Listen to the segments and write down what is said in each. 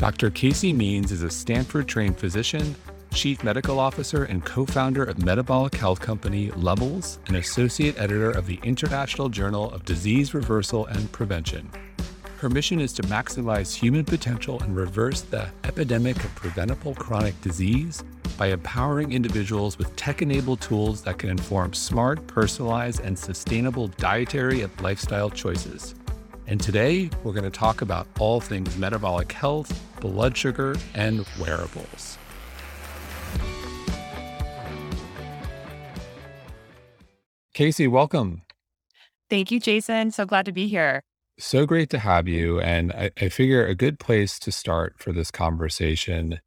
Dr. Casey Means is a Stanford trained physician, chief medical officer, and co founder of metabolic health company Levels, and associate editor of the International Journal of Disease Reversal and Prevention. Her mission is to maximize human potential and reverse the epidemic of preventable chronic disease by empowering individuals with tech enabled tools that can inform smart, personalized, and sustainable dietary and lifestyle choices. And today, we're going to talk about all things metabolic health, blood sugar, and wearables. Casey, welcome. Thank you, Jason. So glad to be here. So great to have you. And I, I, figure a good place to start for this conversation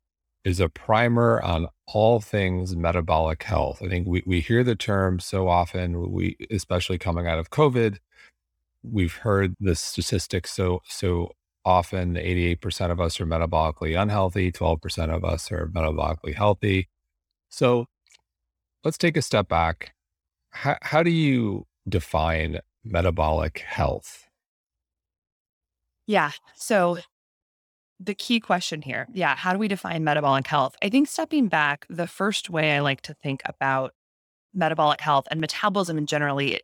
is a primer on all things metabolic health. I think we, we hear the term so often, we especially coming out of COVID, we've heard the statistics so so often 88% of us are metabolically unhealthy 12% of us are metabolically healthy. So let's take a step back. How, how do you define metabolic health? Yeah so the key question here yeah how do we define metabolic health? I think stepping back the first way i like to think about metabolic health and metabolism in generally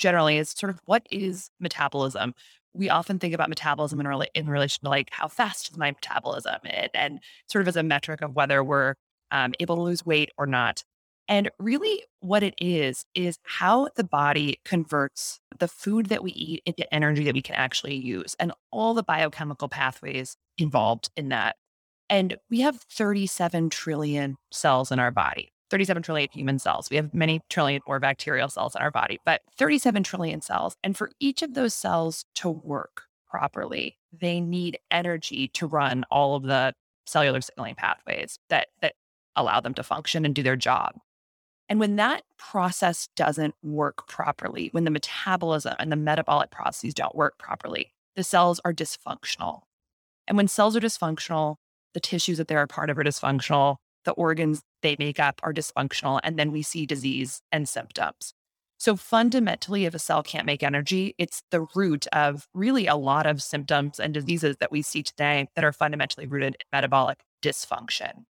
generally is sort of what is metabolism? We often think about metabolism in, rela- in relation to like how fast is my metabolism and, and sort of as a metric of whether we're um, able to lose weight or not. And really, what it is, is how the body converts the food that we eat into energy that we can actually use and all the biochemical pathways involved in that. And we have 37 trillion cells in our body. 37 trillion human cells. We have many trillion more bacterial cells in our body, but 37 trillion cells. And for each of those cells to work properly, they need energy to run all of the cellular signaling pathways that, that allow them to function and do their job. And when that process doesn't work properly, when the metabolism and the metabolic processes don't work properly, the cells are dysfunctional. And when cells are dysfunctional, the tissues that they're a part of are dysfunctional, the organs they make up are dysfunctional, and then we see disease and symptoms. So, fundamentally, if a cell can't make energy, it's the root of really a lot of symptoms and diseases that we see today that are fundamentally rooted in metabolic dysfunction.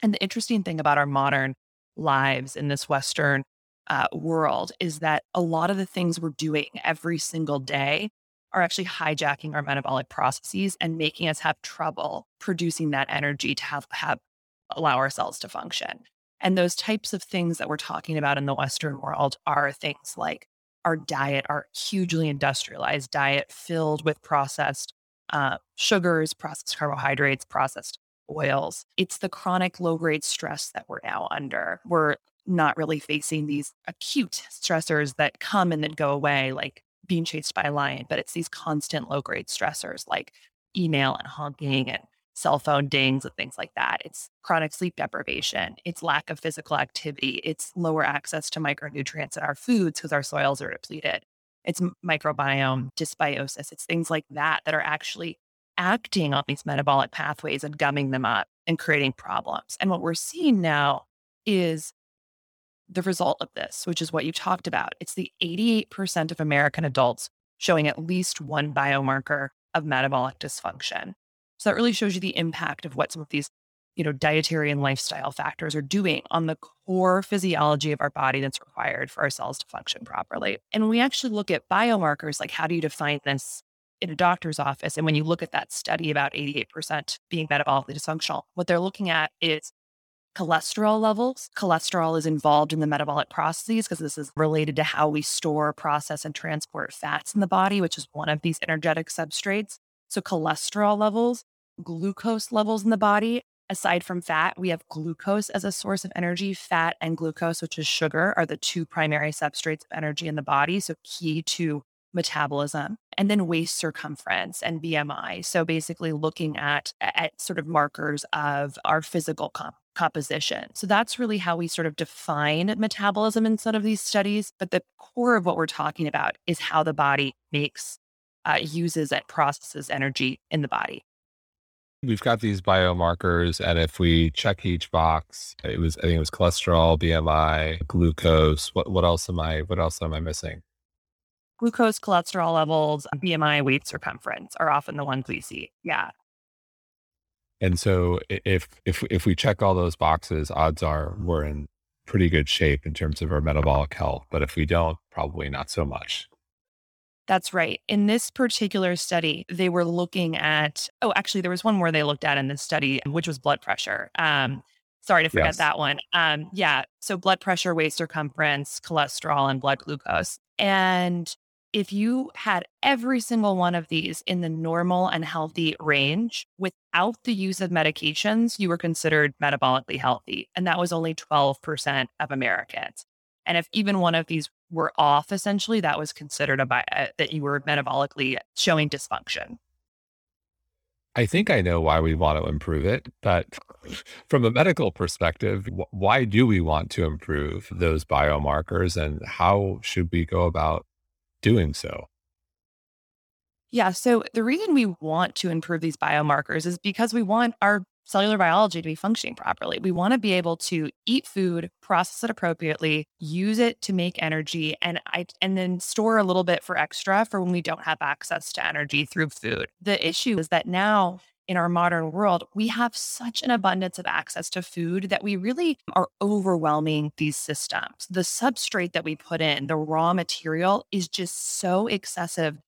And the interesting thing about our modern lives in this Western uh, world is that a lot of the things we're doing every single day are actually hijacking our metabolic processes and making us have trouble producing that energy to have, have allow our cells to function. And those types of things that we're talking about in the Western world are things like our diet, our hugely industrialized diet filled with processed uh, sugars, processed carbohydrates, processed oils. It's the chronic low grade stress that we're now under. We're not really facing these acute stressors that come and then go away, like being chased by a lion, but it's these constant low grade stressors like email and honking and cell phone dings and things like that. It's chronic sleep deprivation. It's lack of physical activity. It's lower access to micronutrients in our foods because our soils are depleted. It's microbiome dysbiosis. It's things like that that are actually acting on these metabolic pathways and gumming them up and creating problems. And what we're seeing now is the result of this, which is what you talked about. It's the 88% of American adults showing at least one biomarker of metabolic dysfunction. So that really shows you the impact of what some of these, you know, dietary and lifestyle factors are doing on the core physiology of our body that's required for our cells to function properly. And when we actually look at biomarkers, like how do you define this in a doctor's office? And when you look at that study about 88% being metabolically dysfunctional, what they're looking at is cholesterol levels. Cholesterol is involved in the metabolic processes because this is related to how we store, process, and transport fats in the body, which is one of these energetic substrates. So, cholesterol levels, glucose levels in the body. Aside from fat, we have glucose as a source of energy. Fat and glucose, which is sugar, are the two primary substrates of energy in the body. So, key to metabolism. And then waist circumference and BMI. So, basically looking at, at sort of markers of our physical comp- composition. So, that's really how we sort of define metabolism in some of these studies. But the core of what we're talking about is how the body makes, uh, uses, and processes energy in the body we've got these biomarkers and if we check each box it was i think it was cholesterol bmi glucose what, what else am i what else am i missing glucose cholesterol levels bmi weight circumference are often the ones we see yeah And so if if if we check all those boxes, odds are we're in pretty good shape in terms of our metabolic health. But if we don't, probably not so much. That's right. In this particular study, they were looking at, oh, actually, there was one more they looked at in this study, which was blood pressure. Um, sorry to forget yes. that one. Um, yeah. So, blood pressure, waist circumference, cholesterol, and blood glucose. And if you had every single one of these in the normal and healthy range without the use of medications, you were considered metabolically healthy. And that was only 12% of Americans. And if even one of these were off, essentially, that was considered a bi- uh, that you were metabolically showing dysfunction. I think I know why we want to improve it, but from a medical perspective, why do we want to improve those biomarkers and how should we go about doing so? Yeah. So the reason we want to improve these biomarkers is because we want our cellular biology to be functioning properly. We want to be able to eat food, process it appropriately, use it to make energy, and I and then store a little bit for extra for when we don't have access to energy through food. The issue is that now in our modern world, we have such an abundance of access to food that we really are overwhelming these systems. The substrate that we put in, the raw material, is just so excessive.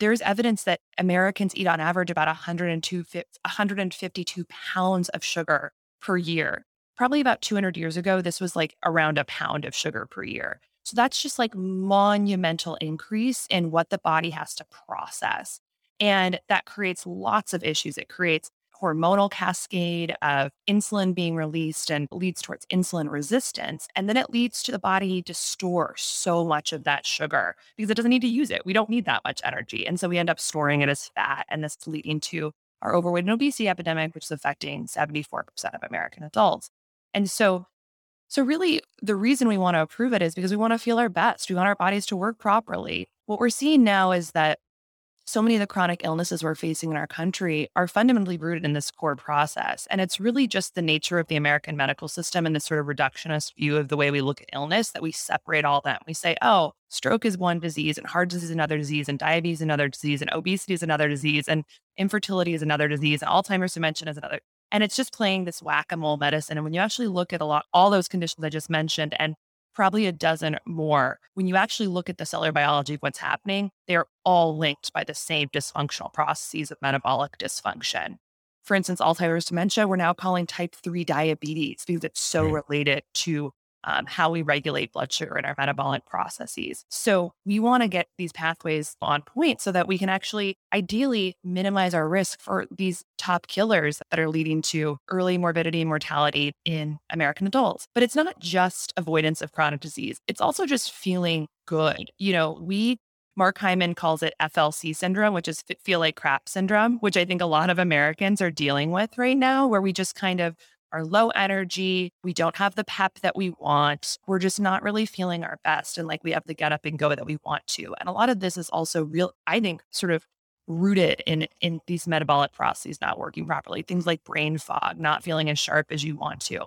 There's evidence that Americans eat on average about 102, 152 pounds of sugar per year. Probably about 200 years ago, this was like around a pound of sugar per year. So that's just like monumental increase in what the body has to process. And that creates lots of issues. It creates hormonal cascade of insulin being released and leads towards insulin resistance. And then it leads to the body to store so much of that sugar because it doesn't need to use it. We don't need that much energy. And so we end up storing it as fat. And this leading to our overweight and obesity epidemic, which is affecting 74% of American adults. And so so really the reason we want to approve it is because we want to feel our best. We want our bodies to work properly. What we're seeing now is that so many of the chronic illnesses we're facing in our country are fundamentally rooted in this core process. And it's really just the nature of the American medical system and this sort of reductionist view of the way we look at illness that we separate all that. We say, oh, stroke is one disease and heart disease is another disease and diabetes is another disease and obesity is another disease and infertility is another disease and Alzheimer's dementia is another. And it's just playing this whack-a-mole medicine. And when you actually look at a lot, all those conditions I just mentioned and probably a dozen more. When you actually look at the cellular biology of what's happening, they're all linked by the same dysfunctional processes of metabolic dysfunction. For instance, Alzheimer's dementia, we're now calling type 3 diabetes because it's so right. related to um, how we regulate blood sugar in our metabolic processes. So we want to get these pathways on point so that we can actually ideally minimize our risk for these top killers that are leading to early morbidity and mortality in American adults. But it's not just avoidance of chronic disease. It's also just feeling good. You know, we Mark Hyman calls it FLC syndrome, which is feel like crap syndrome, which I think a lot of Americans are dealing with right now, where we just kind of are low energy. We don't have the pep that we want. We're just not really feeling our best and like we have the get up and go that we want to. And a lot of this is also real, I think, sort of rooted in in these metabolic processes not working properly. Things like brain fog, not feeling as sharp as you want to.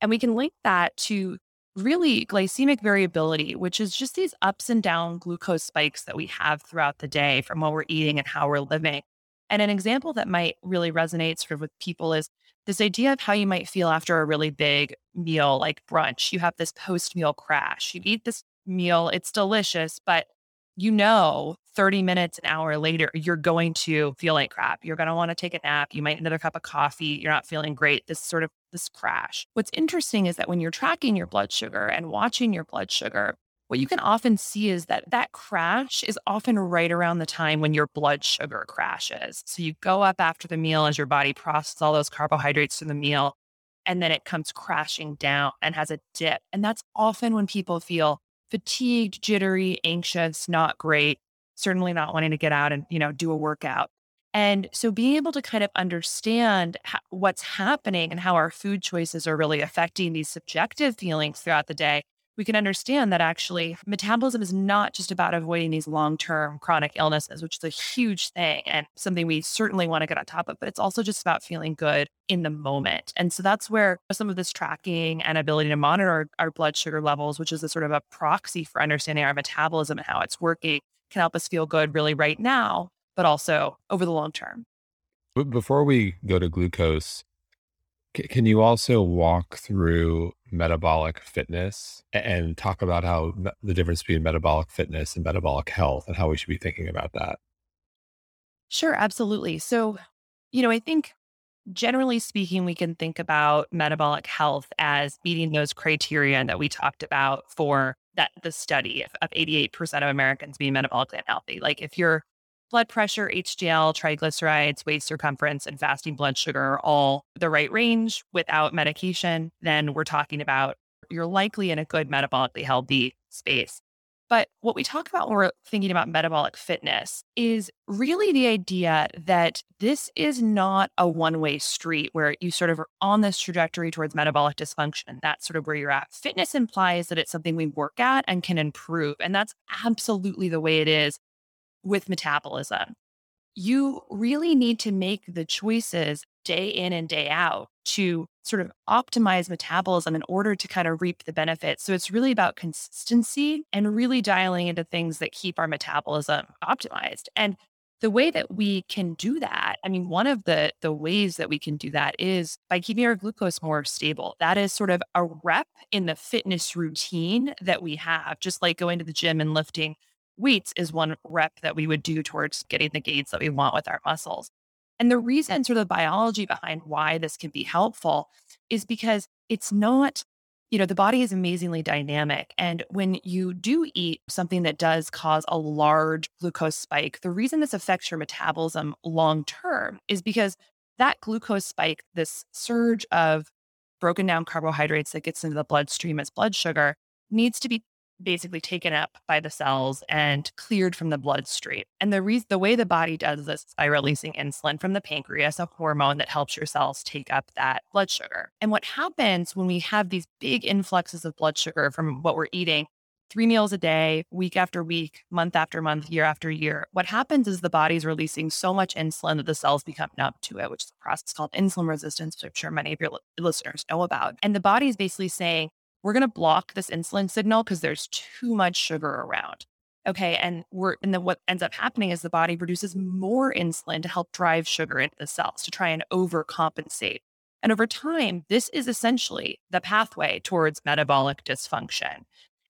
And we can link that to really glycemic variability, which is just these ups and down glucose spikes that we have throughout the day from what we're eating and how we're living. And an example that might really resonate sort of with people is this idea of how you might feel after a really big meal like brunch. You have this post meal crash. You eat this meal, it's delicious, but you know 30 minutes, an hour later, you're going to feel like crap. You're going to want to take a nap. You might need another cup of coffee. You're not feeling great. This sort of this crash. What's interesting is that when you're tracking your blood sugar and watching your blood sugar, what you can often see is that that crash is often right around the time when your blood sugar crashes. So you go up after the meal as your body processes all those carbohydrates from the meal, and then it comes crashing down and has a dip. And that's often when people feel fatigued, jittery, anxious, not great, certainly not wanting to get out and, you know, do a workout. And so being able to kind of understand what's happening and how our food choices are really affecting these subjective feelings throughout the day we can understand that actually metabolism is not just about avoiding these long term chronic illnesses, which is a huge thing and something we certainly want to get on top of, but it's also just about feeling good in the moment. And so that's where some of this tracking and ability to monitor our, our blood sugar levels, which is a sort of a proxy for understanding our metabolism and how it's working, can help us feel good really right now, but also over the long term. Before we go to glucose, Can you also walk through metabolic fitness and talk about how the difference between metabolic fitness and metabolic health and how we should be thinking about that? Sure, absolutely. So, you know, I think generally speaking, we can think about metabolic health as meeting those criteria that we talked about for that the study of 88% of Americans being metabolically unhealthy. Like if your blood pressure, HDL, triglycerides, waist circumference, and fasting blood sugar are all the right range without medication, then we're talking about you're likely in a good metabolically healthy space. But what we talk about when we're thinking about metabolic fitness is really the idea that this is not a one way street where you sort of are on this trajectory towards metabolic dysfunction. That's sort of where you're at. Fitness implies that it's something we work at and can improve. And that's absolutely the way it is with metabolism. You really need to make the choices day in and day out to sort of optimize metabolism in order to kind of reap the benefits. So it's really about consistency and really dialing into things that keep our metabolism optimized. And the way that we can do that, I mean, one of the the ways that we can do that is by keeping our glucose more stable. That is sort of a rep in the fitness routine that we have, just like going to the gym and lifting weights is one rep that we would do towards getting the gains that we want with our muscles. And the reason, sort of the biology behind why this can be helpful is because it's not, you know, the body is amazingly dynamic. And when you do eat something that does cause a large glucose spike, the reason this affects your metabolism long term is because that glucose spike, this surge of broken down carbohydrates that gets into the bloodstream as blood sugar, needs to be basically taken up by the cells and cleared from the bloodstream. And the reason the way the body does this is by releasing insulin from the pancreas, a hormone that helps your cells take up that blood sugar. And what happens when we have these big influxes of blood sugar from what we're eating, three meals a day, week after week, month after month, year after year, what happens is the body's releasing so much insulin that the cells become numb to it, which is a process called insulin resistance, which I'm sure many of your listeners know about. And the body is basically saying, we're going to block this insulin signal because there's too much sugar around. Okay. And we're, and then what ends up happening is the body produces more insulin to help drive sugar into the cells to try and overcompensate. And over time, this is essentially the pathway towards metabolic dysfunction.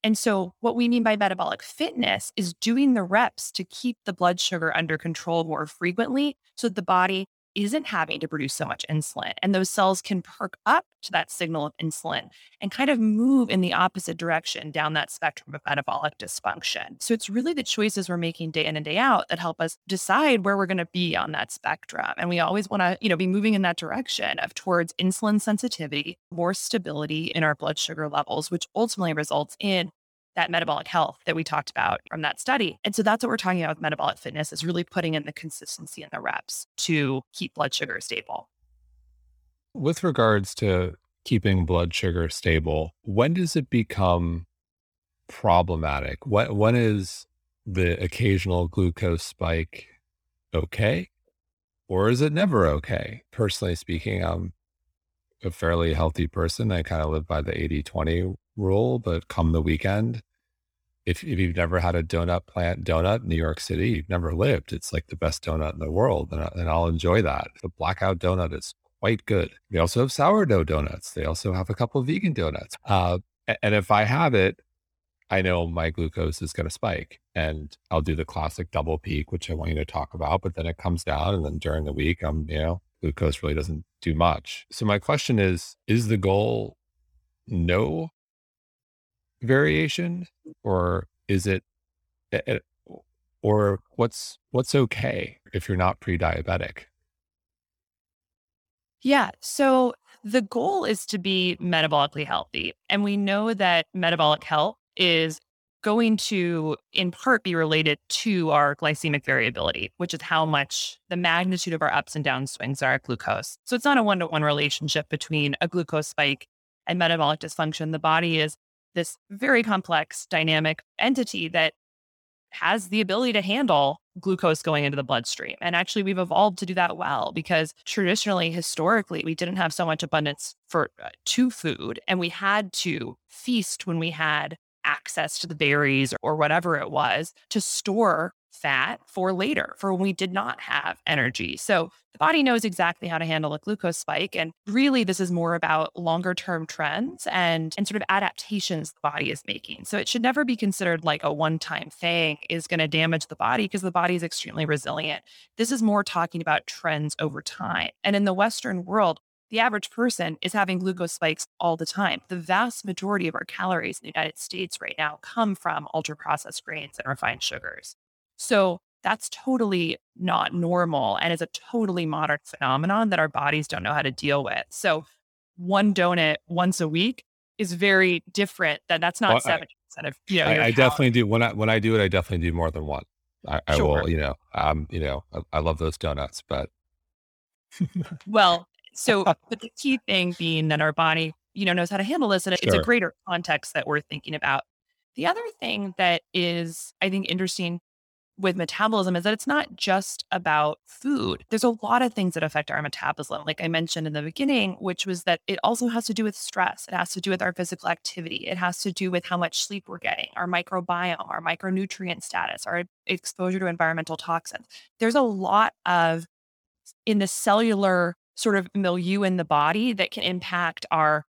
And so, what we mean by metabolic fitness is doing the reps to keep the blood sugar under control more frequently so that the body isn't having to produce so much insulin. And those cells can perk up to that signal of insulin and kind of move in the opposite direction down that spectrum of metabolic dysfunction. So it's really the choices we're making day in and day out that help us decide where we're going to be on that spectrum. And we always want to, you know, be moving in that direction of towards insulin sensitivity, more stability in our blood sugar levels, which ultimately results in that metabolic health that we talked about from that study. And so that's what we're talking about with metabolic fitness is really putting in the consistency and the reps to keep blood sugar stable. With regards to keeping blood sugar stable, when does it become problematic? When, when is the occasional glucose spike okay? Or is it never okay? Personally speaking, I'm a fairly healthy person. I kind of live by the 80 20 rule, but come the weekend, if, if you've never had a Doughnut Plant donut in New York City, you've never lived. It's like the best donut in the world. And, and I'll enjoy that. The blackout donut is quite good. They also have sourdough donuts. They also have a couple of vegan donuts. Uh, and if I have it, I know my glucose is going to spike and I'll do the classic double peak, which I want you to talk about, but then it comes down. And then during the week, I'm, you know, glucose really doesn't do much. So my question is, is the goal no variation or is it eh, eh, or what's what's okay if you're not pre-diabetic? Yeah so the goal is to be metabolically healthy and we know that metabolic health is going to in part be related to our glycemic variability which is how much the magnitude of our ups and down swings are at glucose. So it's not a one-to-one relationship between a glucose spike and metabolic dysfunction. The body is this very complex dynamic entity that has the ability to handle glucose going into the bloodstream. And actually, we've evolved to do that well because traditionally, historically, we didn't have so much abundance for uh, to food, and we had to feast when we had access to the berries or whatever it was to store fat for later, for when we did not have energy. So the body knows exactly how to handle a glucose spike. And really, this is more about longer term trends and, and sort of adaptations the body is making. So it should never be considered like a one time thing is going to damage the body because the body is extremely resilient. This is more talking about trends over time. And in the Western world, the average person is having glucose spikes all the time. The vast majority of our calories in the United States right now come from ultra processed grains and refined sugars. So that's totally not normal and is a totally modern phenomenon that our bodies don't know how to deal with. So one donut once a week is very different. That that's not seventy percent of you know. I, I definitely do when I when I do it. I definitely do more than one. I, I sure. will, you know, um, you know, I, I love those donuts, but well, so, but the key thing being that our body, you know, knows how to handle this, and sure. it's a greater context that we're thinking about. The other thing that is, I think, interesting with metabolism is that it's not just about food. There's a lot of things that affect our metabolism, like I mentioned in the beginning, which was that it also has to do with stress. It has to do with our physical activity. It has to do with how much sleep we're getting, our microbiome, our micronutrient status, our exposure to environmental toxins. There's a lot of in the cellular sort of milieu in the body that can impact our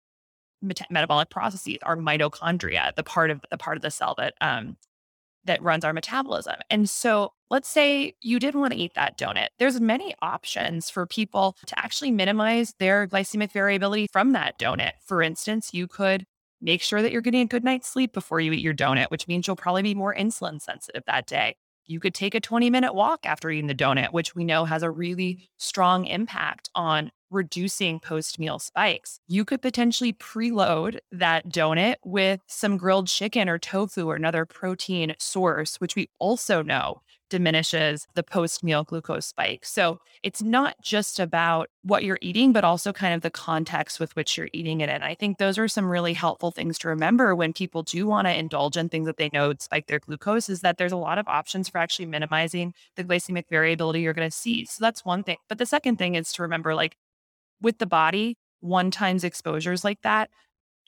metabolic processes, our mitochondria, the part of the part of the cell that um, that runs our metabolism. And so let's say you did want to eat that donut. There's many options for people to actually minimize their glycemic variability from that donut. For instance, you could make sure that you're getting a good night's sleep before you eat your donut, which means you'll probably be more insulin sensitive that day. You could take a 20 minute walk after eating the donut, which we know has a really strong impact on reducing post meal spikes. You could potentially preload that donut with some grilled chicken or tofu or another protein source, which we also know diminishes the post meal glucose spike. So it's not just about what you're eating, but also kind of the context with which you're eating it. And I think those are some really helpful things to remember when people do want to indulge in things that they know spike their glucose is that there's a lot of options for actually minimizing the glycemic variability you're going to see. So that's one thing. But the second thing is to remember like with the body, one times exposures like that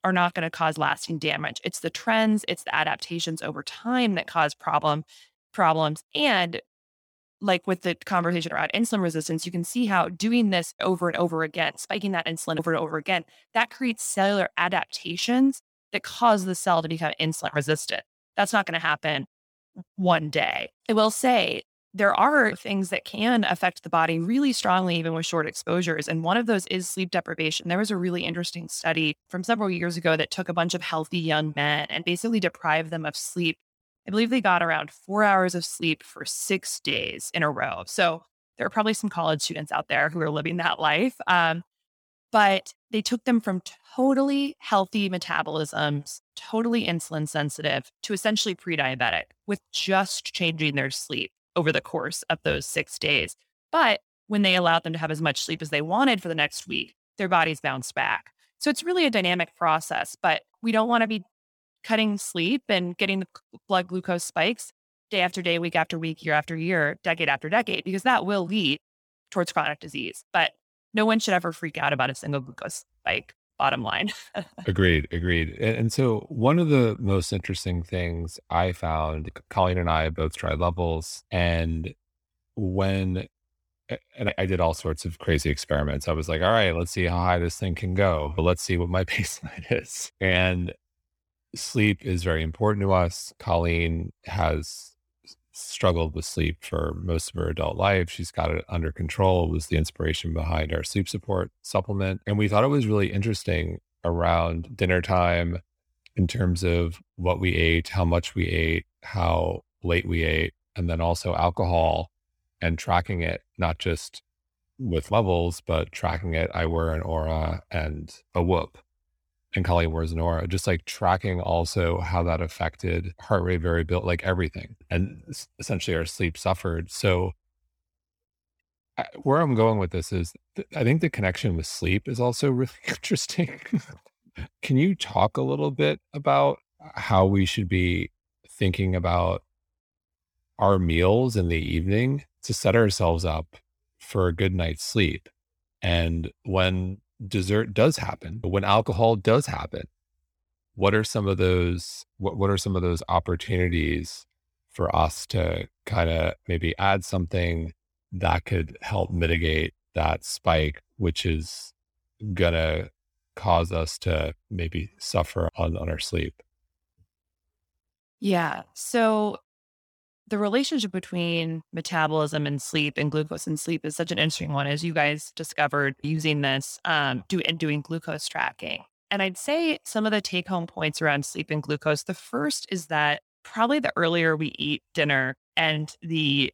are not going to cause lasting damage. It's the trends, it's the adaptations over time that cause problem problems. And like with the conversation around insulin resistance, you can see how doing this over and over again, spiking that insulin over and over again, that creates cellular adaptations that cause the cell to become insulin resistant. That's not going to happen one day. I will say there are things that can affect the body really strongly, even with short exposures. And one of those is sleep deprivation. There was a really interesting study from several years ago that took a bunch of healthy young men and basically deprived them of sleep. I believe they got around four hours of sleep for six days in a row. So there are probably some college students out there who are living that life. Um, but they took them from totally healthy metabolisms, totally insulin sensitive, to essentially pre diabetic with just changing their sleep over the course of those six days. But when they allowed them to have as much sleep as they wanted for the next week, their bodies bounced back. So it's really a dynamic process, but we don't want to be cutting sleep and getting the blood glucose spikes day after day, week after week, year after year, decade after decade, because that will lead towards chronic disease. But no one should ever freak out about a single glucose spike bottom line. agreed, agreed. And, and, so one of the most interesting things I found, Colleen and I both tried Levels, and when and I did all sorts of crazy experiments. I was like, all right, let's see how high this thing can go, but let's see what my baseline is. And sleep is very important to us. Colleen has struggled with sleep for most of her adult life. She's got it under control, was the inspiration behind our sleep support supplement. And we thought it was really interesting around dinner time in terms of what we ate, how much we ate, how late we ate, and then also alcohol and tracking it, not just with Levels, but tracking it. I wear an Oura and a Whoop and an Oura, just like tracking also how that affected heart rate variability, like everything. And essentially our sleep suffered. So where I'm going with this is th- I think the connection with sleep is also really interesting. Can you talk a little bit about how we should be thinking about our meals in the evening to set ourselves up for a good night's sleep? And when dessert does happen, but when alcohol does happen, what are some of those what, what are some of those opportunities for us to kind of maybe add something that could help mitigate that spike, which is to cause us to maybe suffer on, on our sleep. Yeah. So the relationship between metabolism and sleep and glucose and sleep is such an interesting one, as you guys discovered using this um, do, and doing glucose tracking. And I'd say some of the take home points around sleep and glucose. The first is that probably the earlier we eat dinner and the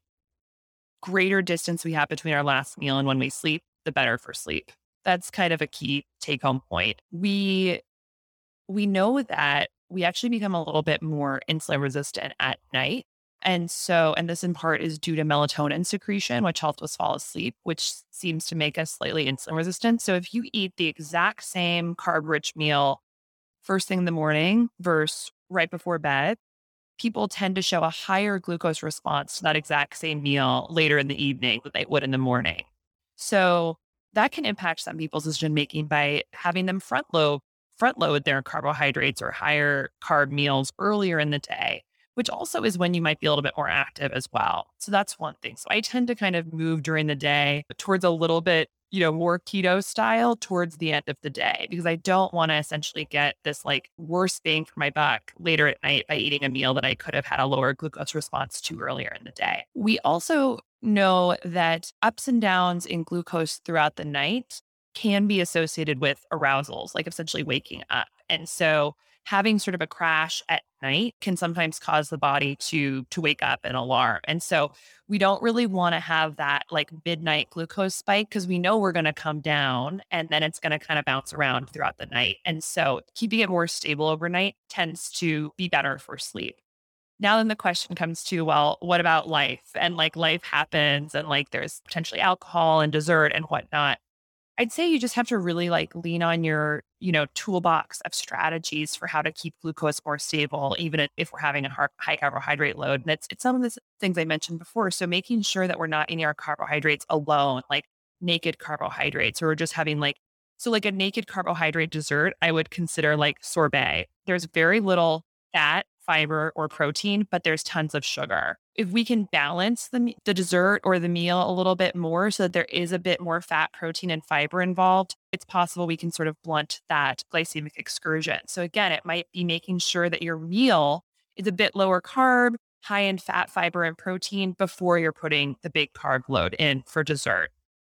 greater distance we have between our last meal and when we sleep, the better for sleep. That's kind of a key take home point. We we know that we actually become a little bit more insulin resistant at night. And so, and this in part is due to melatonin secretion, which helps us fall asleep, which seems to make us slightly insulin resistant. So, if you eat the exact same carb rich meal first thing in the morning versus right before bed, people tend to show a higher glucose response to that exact same meal later in the evening than they would in the morning. So, that can impact some people's decision making by having them front load front load their carbohydrates or higher carb meals earlier in the day, which also is when you might be a little bit more active as well. So that's one thing. So I tend to kind of move during the day towards a little bit, you know, more keto style towards the end of the day because I don't want to essentially get this like worse bang for my buck later at night by eating a meal that I could have had a lower glucose response to earlier in the day. We also know that ups and downs in glucose throughout the night can be associated with arousals, like essentially waking up. And so having sort of a crash at night can sometimes cause the body to to wake up and alarm. And so we don't really want to have that like midnight glucose spike because we know we're going to come down and then it's going to kind of bounce around throughout the night. And so keeping it more stable overnight tends to be better for sleep. Now then the question comes to, well, what about life? And like life happens and like there's potentially alcohol and dessert and whatnot. I'd say you just have to really like lean on your, you know, toolbox of strategies for how to keep glucose more stable, even if we're having a high carbohydrate load. And it's, it's some of the things I mentioned before. So making sure that we're not eating our carbohydrates alone, like naked carbohydrates, or we're just having like, so like a naked carbohydrate dessert, I would consider like sorbet. There's very little fat fiber or protein, but there's tons of sugar. If we can balance the, the dessert or the meal a little bit more so that there is a bit more fat, protein, and fiber involved, it's possible we can sort of blunt that glycemic excursion. So, again, it might be making sure that your meal is a bit lower carb, high in fat, fiber, and protein before you're putting the big carb load in for dessert.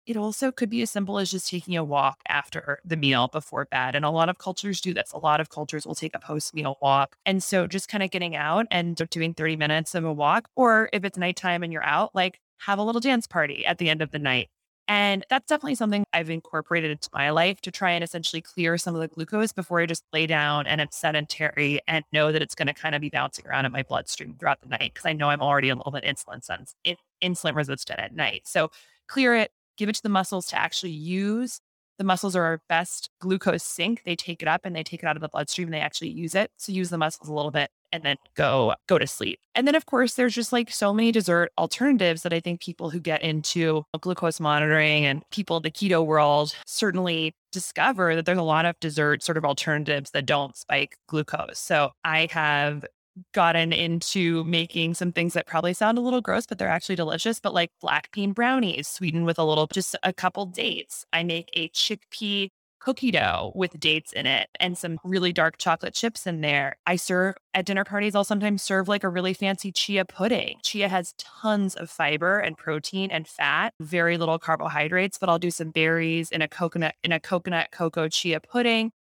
It also could be as simple as just taking a walk after the meal before bed. And a lot of cultures do this. A lot of cultures will take a post meal walk. And so just kind of getting out and doing 30 minutes of a walk, or if it's nighttime and you're out, like have a little dance party at the end of the night. And that's definitely something I've incorporated into my life to try and essentially clear some of the glucose before I just lay down and I'm sedentary and know that it's going to kind of be bouncing around in my bloodstream throughout the night because I know I'm already a little bit insulin sense, insulin resistant at night. So clear it, give it to the muscles to actually use. The muscles are our best glucose sink. They take it up and they take it out of the bloodstream and they actually use it. So use the muscles a little bit and then go go to sleep. And then of course there's just like so many dessert alternatives that I think people who get into glucose monitoring and people in the keto world certainly discover that there's a lot of dessert sort of alternatives that don't spike glucose. So I have gotten into making some things that probably sound a little gross, but they're actually delicious. But like black bean brownies, sweetened with a little, just a couple dates. I make a chickpea cookie dough with dates in it and some really dark chocolate chips in there. I serve at dinner parties, I'll sometimes serve like a really fancy chia pudding. Chia has tons of fiber and protein and fat, very little carbohydrates, but I'll do some berries in a coconut in a coconut cocoa chia pudding.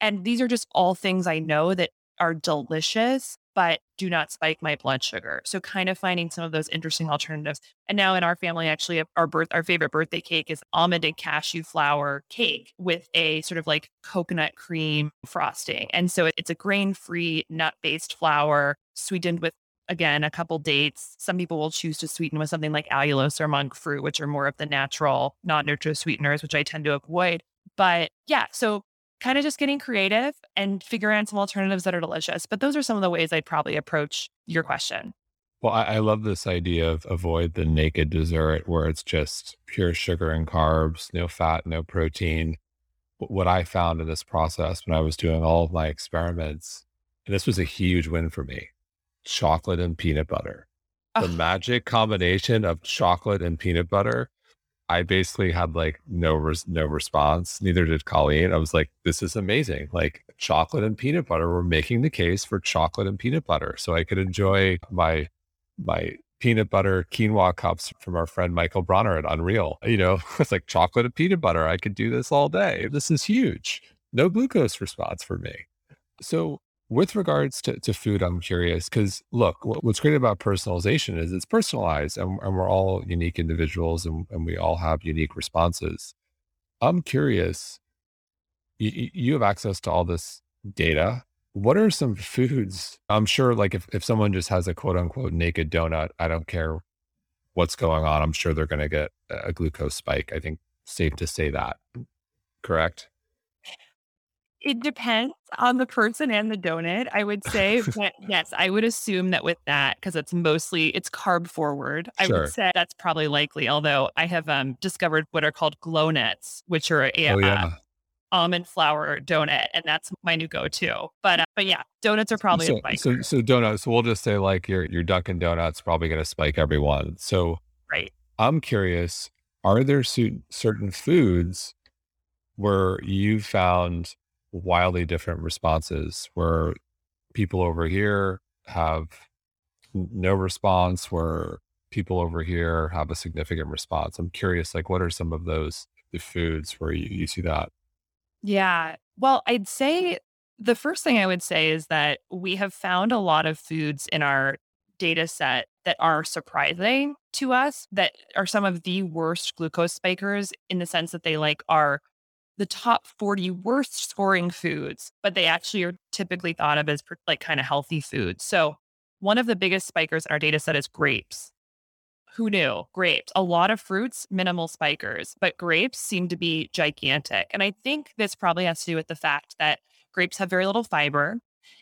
And these are just all things I know that are delicious but do not spike my blood sugar. So kind of finding some of those interesting alternatives. And now in our family, actually our birth, our favorite birthday cake is almond and cashew flour cake with a sort of like coconut cream frosting. And so it's a grain free nut based flour sweetened with again, a couple dates. Some people will choose to sweeten with something like allulose or monk fruit, which are more of the natural, non nutro sweeteners, which I tend to avoid. But yeah, so kind of just getting creative and figure out some alternatives that are delicious. But those are some of the ways I'd probably approach your question. Well, I, I, love this idea of avoid the naked dessert where it's just pure sugar and carbs, no fat, no protein. What I found in this process when I was doing all of my experiments, and this was a huge win for me chocolate and peanut butter. the magic combination of chocolate and peanut butter. I basically had like no res- no response. Neither did Colleen. I was like, "This is amazing!" Like chocolate and peanut butter. We're making the case for chocolate and peanut butter, so I could enjoy my my peanut butter quinoa cups from our friend Michael Bronner at Unreal. You know, it's like chocolate and peanut butter. I could do this all day. This is huge. No glucose response for me. So with regards to, to food, I'm curious because look, what's great about personalization is it's personalized and, and we're all unique individuals and, and, we all have unique responses. I'm curious, you, you have access to all this data. What are some foods? I'm sure, like, if, if someone just has a quote unquote naked donut, I don't care what's going on. I'm sure they're going to get a glucose spike. I think safe to say that. Correct? It depends on the person and the donut, I would say. But yes, I would assume that with that, because it's mostly it's carb forward. I would say that's probably likely. Although I have um, discovered what are called glow nuts, which are a oh, yeah. uh, almond flour donut, and that's my new go-to. But uh, but yeah, donuts are probably so, a spike. So so donuts. So we'll just say like your your Dunkin' Donuts probably going to spike everyone. So right. I'm curious. Are there certain foods where you found wildly different responses where people over here have no response where people over here have a significant response. I'm curious like what are some of those the foods where you, you see that? Yeah. Well i'd say the first thing i would say is that we have found a lot of foods in our data set that are surprising to us that are some of the worst glucose spikers in the sense that they like are the top 40 worst scoring foods, but they actually are typically thought of as like kind of healthy foods. So, one of the biggest spikers in our data set is grapes. Who knew? Grapes. A lot of fruits, minimal spikers, but grapes seem to be gigantic. And I think this probably has to do with the fact that grapes have very little fiber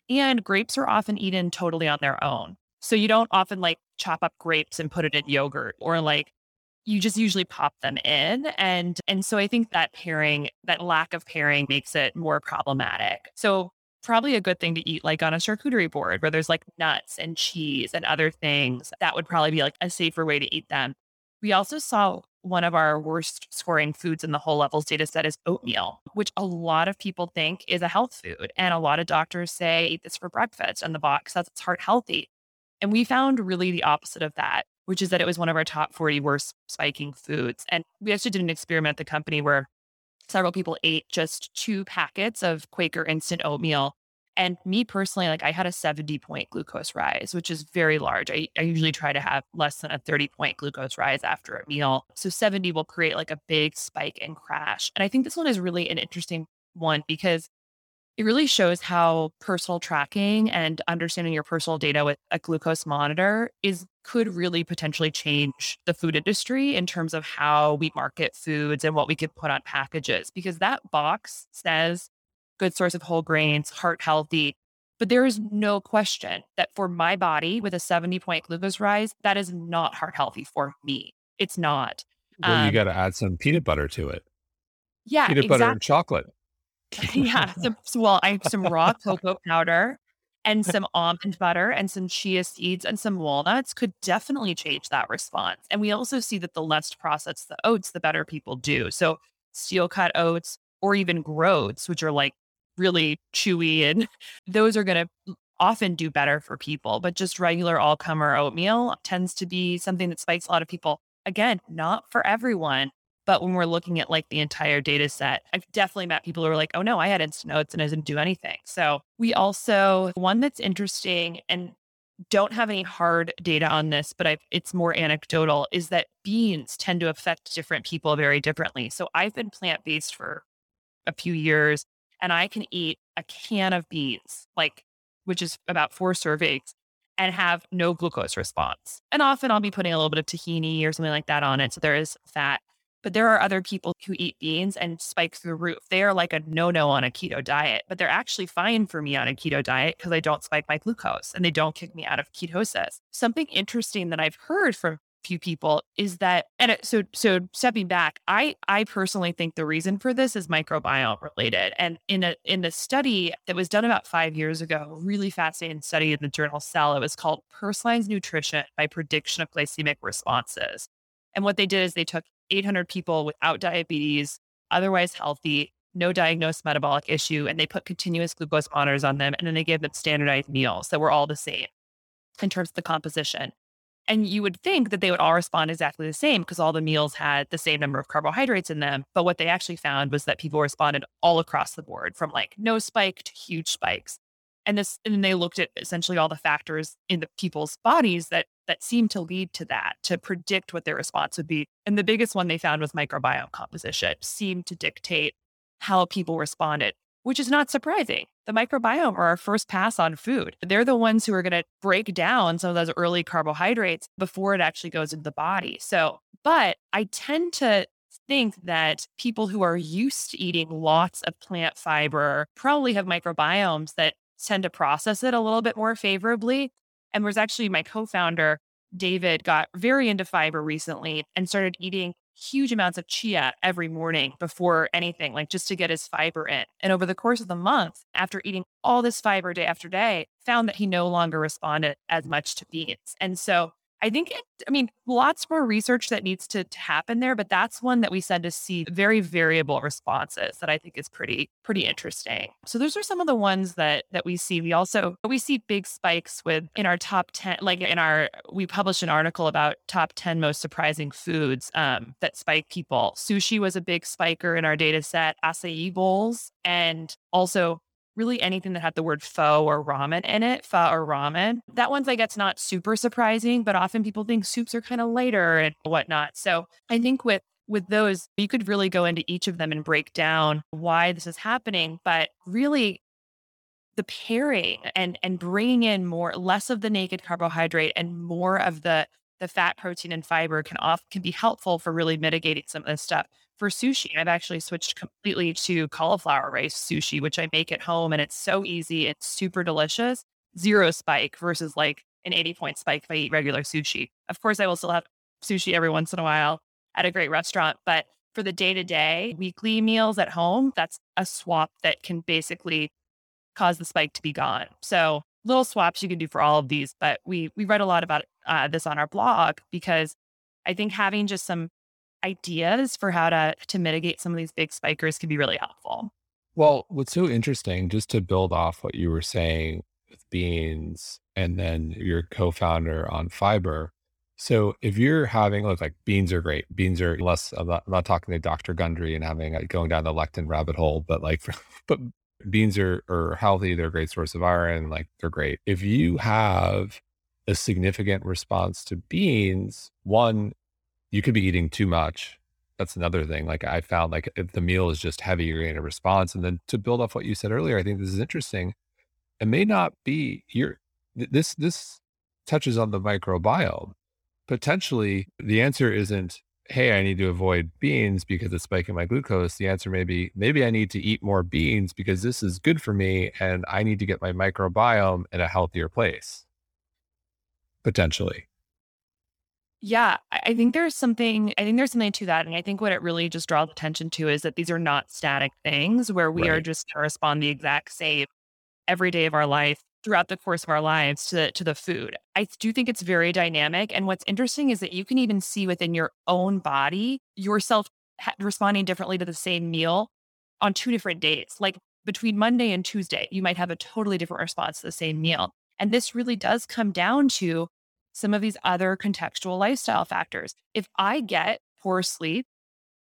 and grapes are often eaten totally on their own. So you don't often like chop up grapes and put it in yogurt or like you just usually pop them in and and so i think that pairing that lack of pairing makes it more problematic so probably a good thing to eat like on a charcuterie board where there's like nuts and cheese and other things that would probably be like a safer way to eat them we also saw one of our worst scoring foods in the whole Levels data set is oatmeal, which a lot of people think is a health food. And a lot of doctors say eat this for breakfast and the box says it's heart healthy. And we found really the opposite of that which is that it was one of our top 40 worst spiking foods. And we actually did an experiment at the company where several people ate just two packets of Quaker instant oatmeal. And me personally, like I had a 70 point glucose rise, which is very large. I, I usually try to have less than a 30 point glucose rise after a meal. So 70 will create like a big spike and crash. And I think this one is really an interesting one because it really shows how personal tracking and understanding your personal data with a glucose monitor is could really potentially change the food industry in terms of how we market foods and what we could put on packages because that box says good source of whole grains, heart healthy. But there is no question that for my body with a 70 point glucose rise, that is not heart healthy for me. It's not. Well, um, you got to add some peanut butter to it. Yeah. Peanut exactly. butter and chocolate. yeah. Some, well, I have some raw cocoa powder and some almond butter and some chia seeds and some walnuts could definitely change that response. And we also see that the less processed the oats, the better people do. So steel cut oats or even groats, which are like really chewy and those are going to often do better for people. But just regular all comer oatmeal tends to be something that spikes a lot of people. Again, not for everyone, but when we're looking at like the entire data set, I've definitely met people who are like, oh no, I had instant oats and I didn't do anything. So we also, one that's interesting and don't have any hard data on this, but I've, it's more anecdotal, is that beans tend to affect different people very differently. So I've been plant based for a few years and I can eat a can of beans, like, which is about four servings, and have no glucose response. And often I'll be putting a little bit of tahini or something like that on it. So there is fat. But there are other people who eat beans and spike through the roof. They are like a no no on a keto diet, but they're actually fine for me on a keto diet because I don't spike my glucose and they don't kick me out of ketosis. Something interesting that I've heard from a few people is that and so so stepping back i i personally think the reason for this is microbiome related and in a in a study that was done about five years ago really fascinating study in the journal cell it was called personalized nutrition by prediction of glycemic responses and what they did is they took 800 people without diabetes otherwise healthy no diagnosed metabolic issue and they put continuous glucose monitors on them and then they gave them standardized meals that were all the same in terms of the composition and you would think that they would all respond exactly the same because all the meals had the same number of carbohydrates in them. But what they actually found was that people responded all across the board from like no spike to huge spikes. And this, and they looked at essentially all the factors in the people's bodies that that seemed to lead to that, to predict what their response would be. And the biggest one they found was microbiome composition seemed to dictate how people responded which is not surprising. The microbiome are our first pass on food. They're the ones who are going to break down some of those early carbohydrates before it actually goes into the body. So, but I tend to think that people who are used to eating lots of plant fiber probably have microbiomes that tend to process it a little bit more favorably. And was actually my co founder, David, got very into fiber recently and started eating huge amounts of chia every morning before anything, like just to get his fiber in. And over the course of the month, after eating all this fiber day after day, found that he no longer responded as much to beans. And so I think, it, I mean, lots more research that needs to, to happen there, but that's one that we said to see very variable responses that I think is pretty, pretty interesting. So those are some of the ones that that we see. We also we see big spikes with in our top 10, like in our we published an article about top 10 most surprising foods um, that spike people. Sushi was a big spiker in our data set, acai bowls, and also really anything that had the word pho or ramen in it, pho or ramen. That one's I guess, not super surprising, but often people think soups are kind of lighter and whatnot. So I think with with those, you could really go into each of them and break down why this is happening. But really, the pairing and and bringing in more less of the naked carbohydrate and more of the the fat, protein, and fiber can off can be helpful for really mitigating some of this stuff for sushi, I've actually switched completely to cauliflower rice sushi, which I make at home and it's so easy. It's super delicious. Zero spike versus like an 80 point spike if I eat regular sushi. Of course, I will still have sushi every once in a while at a great restaurant, but for the day to day weekly meals at home, that's a swap that can basically cause the spike to be gone. So little swaps you can do for all of these, but we we read a lot about uh, this on our blog because I think having just some ideas for how to to mitigate some of these big spikers can be really helpful. Well, what's so interesting, just to build off what you were saying with beans and then your co-founder on fiber. So if you're having look like beans are great. Beans are less I'm not, I'm not talking to Dr. Gundry and having like, going down the lectin rabbit hole, but like but beans are are healthy, they're a great source of iron, like they're great. If you have a significant response to beans, one, you could be eating too much. That's another thing. Like I found like if the meal is just heavy, you're getting a response. And then to build off what you said earlier, I think this is interesting. It may not be your this this touches on the microbiome. Potentially the answer isn't, hey, I need to avoid beans because it's spiking my glucose. The answer may be maybe I need to eat more beans because this is good for me and I need to get my microbiome in a healthier place. Potentially. Yeah, I think there's something I think there's something to that. And I think what it really just draws attention to is that these are not static things where we right. are just to respond the exact same every day of our life throughout the course of our lives to, to the food. I do think it's very dynamic. And what's interesting is that you can even see within your own body yourself responding differently to the same meal on two different days. Like between Monday and Tuesday, you might have a totally different response to the same meal. And this really does come down to some of these other contextual lifestyle factors. If I get poor sleep,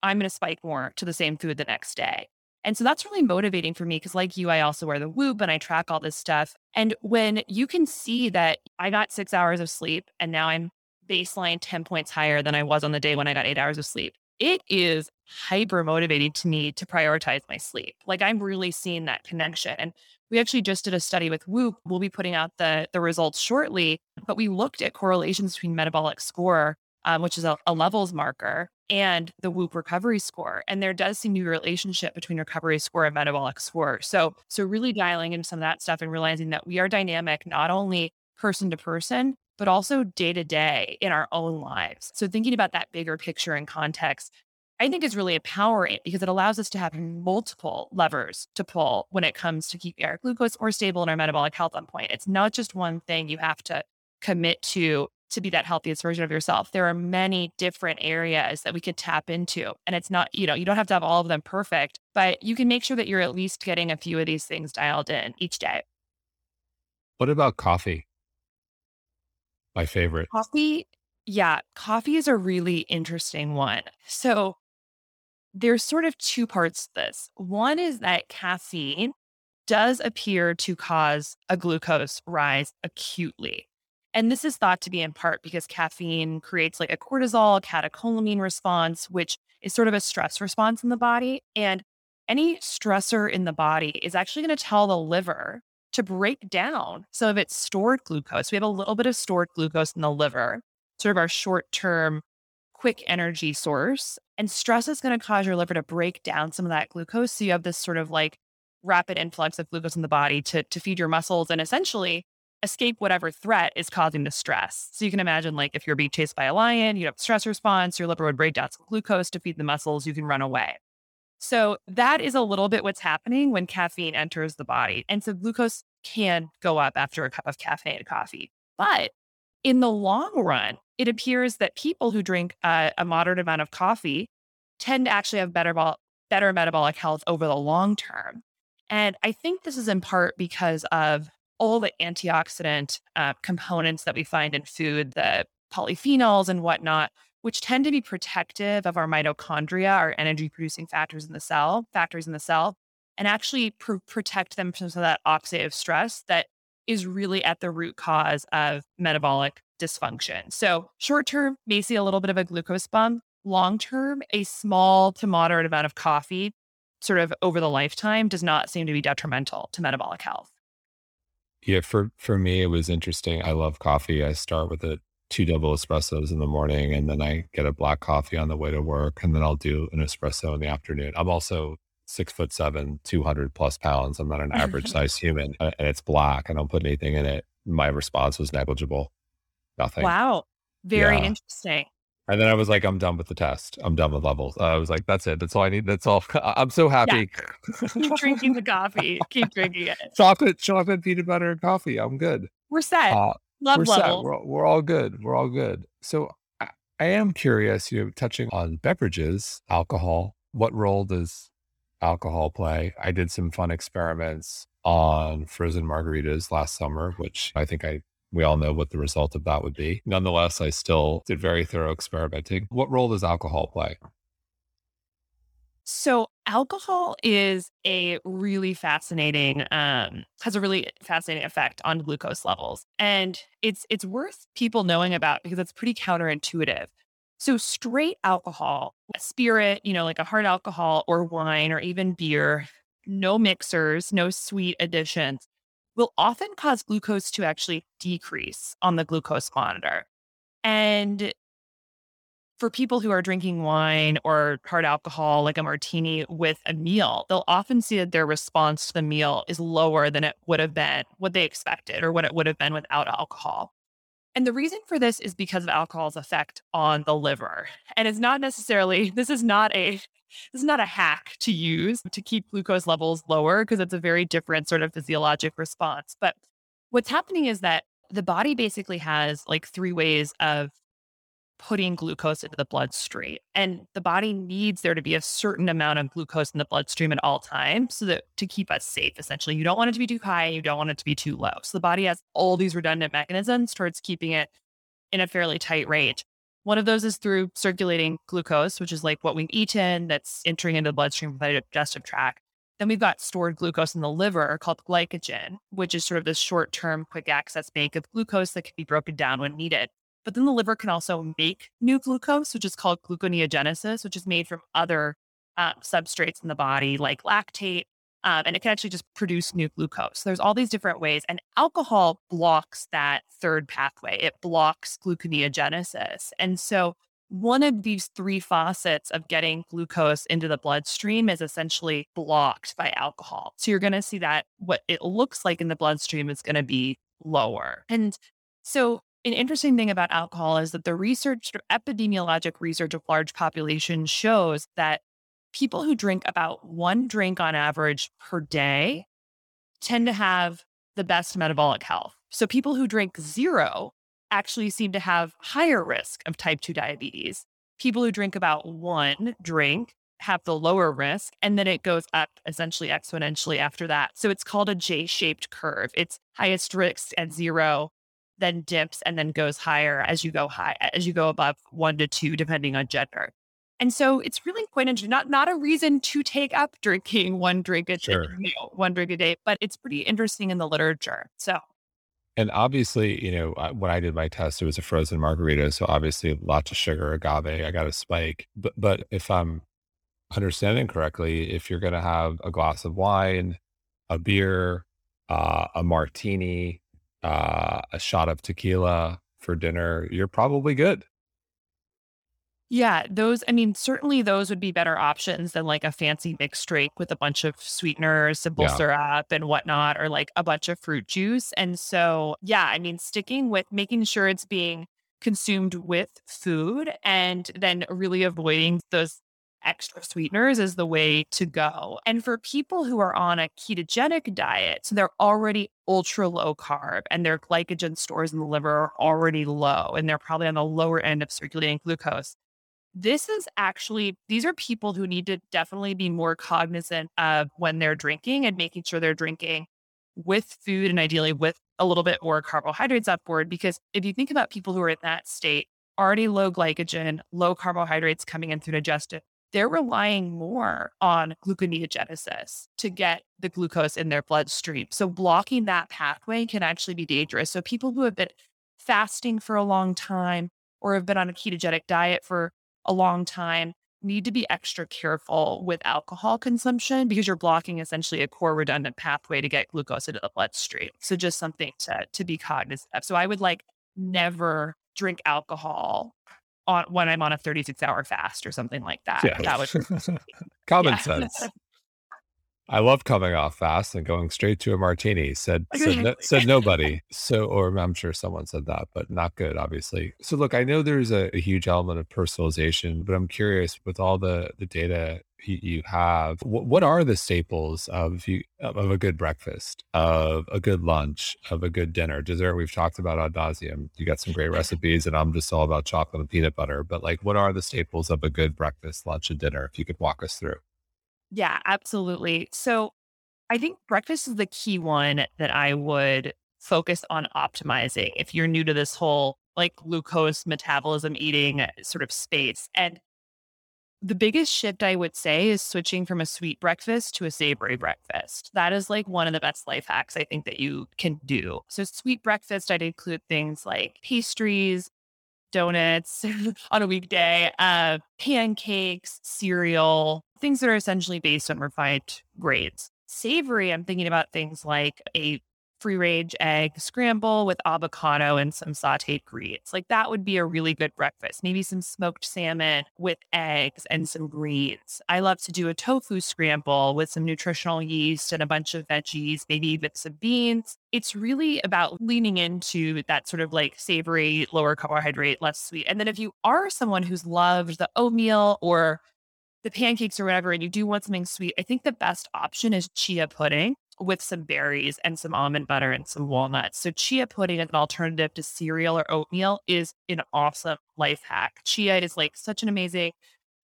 I'm going to spike more to the same food the next day. And so that's really motivating for me because, like you, I also wear the whoop and I track all this stuff. And when you can see that I got six hours of sleep and now I'm baseline 10 points higher than I was on the day when I got eight hours of sleep, it is hyper motivating to me to prioritize my sleep. Like I'm really seeing that connection. And we actually just did a study with Whoop. We'll be putting out the, the results shortly, but we looked at correlations between metabolic score, um, which is a, a levels marker, and the Whoop recovery score. And there does seem to be a relationship between recovery score and metabolic score. So, so really dialing into some of that stuff and realizing that we are dynamic, not only person to person, but also day to day in our own lives. So thinking about that bigger picture and context, I think is really empowering because it allows us to have multiple levers to pull when it comes to keeping our glucose or stable in our metabolic health on point. It's not just one thing you have to commit to to be that healthiest version of yourself. There are many different areas that we could tap into. And it's not, you know, you don't have to have all of them perfect, but you can make sure that you're at least getting a few of these things dialed in each day. What about coffee? My favorite. Coffee, yeah, coffee is a really interesting one. So there's sort of two parts to this. One is that caffeine does appear to cause a glucose rise acutely. And this is thought to be in part because caffeine creates like a cortisol catecholamine response, which is sort of a stress response in the body. And any stressor in the body is actually going to tell the liver to break down some of its stored glucose. We have a little bit of stored glucose in the liver, sort of our short term, quick energy source. And stress is going to cause your liver to break down some of that glucose. So you have this sort of like rapid influx of glucose in the body to, to feed your muscles and essentially escape whatever threat is causing the stress. So you can imagine like if you're being chased by a lion, you'd have a stress response, your liver would break down some glucose to feed the muscles, you can run away. So that is a little bit what's happening when caffeine enters the body. And so glucose can go up after a cup of caffeinated coffee. But in the long run, it appears that people who drink a, a moderate amount of coffee tend to actually have better, better metabolic health over the long term. And I think this is in part because of all the antioxidant uh, components that we find in food, the polyphenols and whatnot, which tend to be protective of our mitochondria, our energy producing factors in the cell, factories in the cell, and actually pr- protect them from some of that oxidative stress that is really at the root cause of metabolic dysfunction. So, short term, may see a little bit of a glucose bump. Long term, a small to moderate amount of coffee, sort of over the lifetime, does not seem to be detrimental to metabolic health. Yeah, for for me, it was interesting. I love coffee. I start with a two double espressos in the morning, and then I get a black coffee on the way to work, and then I'll do an espresso in the afternoon. I'm also six foot seven, two hundred plus pounds. I'm not an average size human, and it's black. I don't put anything in it. My response was negligible. Nothing. Wow, very yeah. interesting. And then I was like, I'm done with the test. I'm done with levels. Uh, I was like, that's it. That's all I need. That's all. I'm so happy. Yeah. Keep drinking the coffee. Keep drinking it. Chocolate, chocolate, peanut butter, and coffee. I'm good. We're set. Uh, Love we're level. Set. We're, we're all good. We're all good. So I, I am curious, you know, touching on beverages, alcohol, what role does alcohol play? I did some fun experiments on frozen margaritas last summer, which I think I we all know what the result of that would be. Nonetheless, I still did very thorough experimenting. What role does alcohol play? So, alcohol is a really fascinating, um, has a really fascinating effect on glucose levels, and it's it's worth people knowing about because it's pretty counterintuitive. So, straight alcohol, spirit, you know, like a hard alcohol or wine or even beer, no mixers, no sweet additions, will often cause glucose to actually decrease on the glucose monitor. And for people who are drinking wine or hard alcohol, like a martini with a meal, they'll often see that their response to the meal is lower than it would have been, what they expected, or what it would have been without alcohol. And the reason for this is because of alcohol's effect on the liver. And it's not necessarily, this is not a this is not a hack to use to keep glucose levels lower because it's a very different sort of physiologic response. But what's happening is that the body basically has like three ways of putting glucose into the bloodstream. And the body needs there to be a certain amount of glucose in the bloodstream at all times so that to keep us safe, essentially. You don't want it to be too high, you don't want it to be too low. So the body has all these redundant mechanisms towards keeping it in a fairly tight range. One of those is through circulating glucose, which is like what we've eaten that's entering into the bloodstream from the digestive tract. Then we've got stored glucose in the liver called glycogen, which is sort of this short term, quick access bank of glucose that can be broken down when needed. But then the liver can also make new glucose, which is called gluconeogenesis, which is made from other uh, substrates in the body, like lactate. Um, and it can actually just produce new glucose. There's all these different ways. And alcohol blocks that third pathway, it blocks gluconeogenesis. And so, one of these three faucets of getting glucose into the bloodstream is essentially blocked by alcohol. So, you're going to see that what it looks like in the bloodstream is going to be lower. And so an interesting thing about alcohol is that the research, epidemiologic research of large populations shows that people who drink about one drink on average per day tend to have the best metabolic health. So people who drink zero actually seem to have higher risk of type 2 diabetes. People who drink about one drink have the lower risk, and then it goes up essentially exponentially after that. So it's called a J shaped curve. It's highest risk at zero, then dips, and then goes higher as you go high, as you go above one to two, depending on gender. And so it's really quite interesting. Not not a reason to take up drinking one drink a sure. day, you know, one drink a day, but it's pretty interesting in the literature. So and obviously, you know, when I did my test, it was a frozen margarita. So obviously lots of sugar, agave, I got a spike. But, but if I'm understanding correctly, if you're going to have a glass of wine, a beer, uh, a martini, uh, a shot of tequila for dinner, you're probably good. Yeah, those, I mean, certainly those would be better options than like a fancy mixed drink with a bunch of sweeteners, simple yeah. syrup and whatnot, or like a bunch of fruit juice. And so, yeah, I mean, sticking with making sure it's being consumed with food and then really avoiding those extra sweeteners is the way to go. And for people who are on a ketogenic diet, so they're already ultra low carb and their glycogen stores in the liver are already low and they're probably on the lower end of circulating glucose this is actually, these are people who need to definitely be more cognizant of when they're drinking and making sure they're drinking with food and ideally with a little bit more carbohydrates up board. Because if you think about people who are in that state, already low glycogen, low carbohydrates coming in through digestive, they're relying more on gluconeogenesis to get the glucose in their bloodstream. So blocking that pathway can actually be dangerous. So people who have been fasting for a long time or have been on a ketogenic diet for a long time need to be extra careful with alcohol consumption because you're blocking essentially a core redundant pathway to get glucose into the bloodstream. So just something to to be cognizant of. So I would like never drink alcohol on when I'm on a 36 hour fast or something like that. Yeah. That would common yeah. sense. I love coming off fast and going straight to a martini. Said said, no, said nobody. So, or I'm sure someone said that, but not good, obviously. So, look, I know there's a, a huge element of personalization, but I'm curious with all the the data you, you have, what, what are the staples of you of a good breakfast, of a good lunch, of a good dinner, dessert? We've talked about ad nauseum. You got some great recipes, and I'm just all about chocolate and peanut butter. But like, what are the staples of a good breakfast, lunch, and dinner? If you could walk us through. Yeah, absolutely. So I think breakfast is the key one that I would focus on optimizing if you're new to this whole like glucose metabolism eating uh, sort of space. And the biggest shift I would say is switching from a sweet breakfast to a savory breakfast. That is like one of the best life hacks I think that you can do. So, sweet breakfast, I'd include things like pastries, donuts on a weekday, uh, pancakes, cereal, things that are essentially based on refined grades. Savory, I'm thinking about things like a free range egg scramble with avocado and some sauteed greens. Like that would be a really good breakfast. Maybe some smoked salmon with eggs and some greens. I love to do a tofu scramble with some nutritional yeast and a bunch of veggies, maybe even some beans. It's really about leaning into that sort of like savory, lower carbohydrate, less sweet. And then if you are someone who's loved the oatmeal or the pancakes or whatever, and you do want something sweet, I think the best option is chia pudding with some berries and some almond butter and some walnuts. So chia pudding as an alternative to cereal or oatmeal is an awesome life hack. Chia is like such an amazing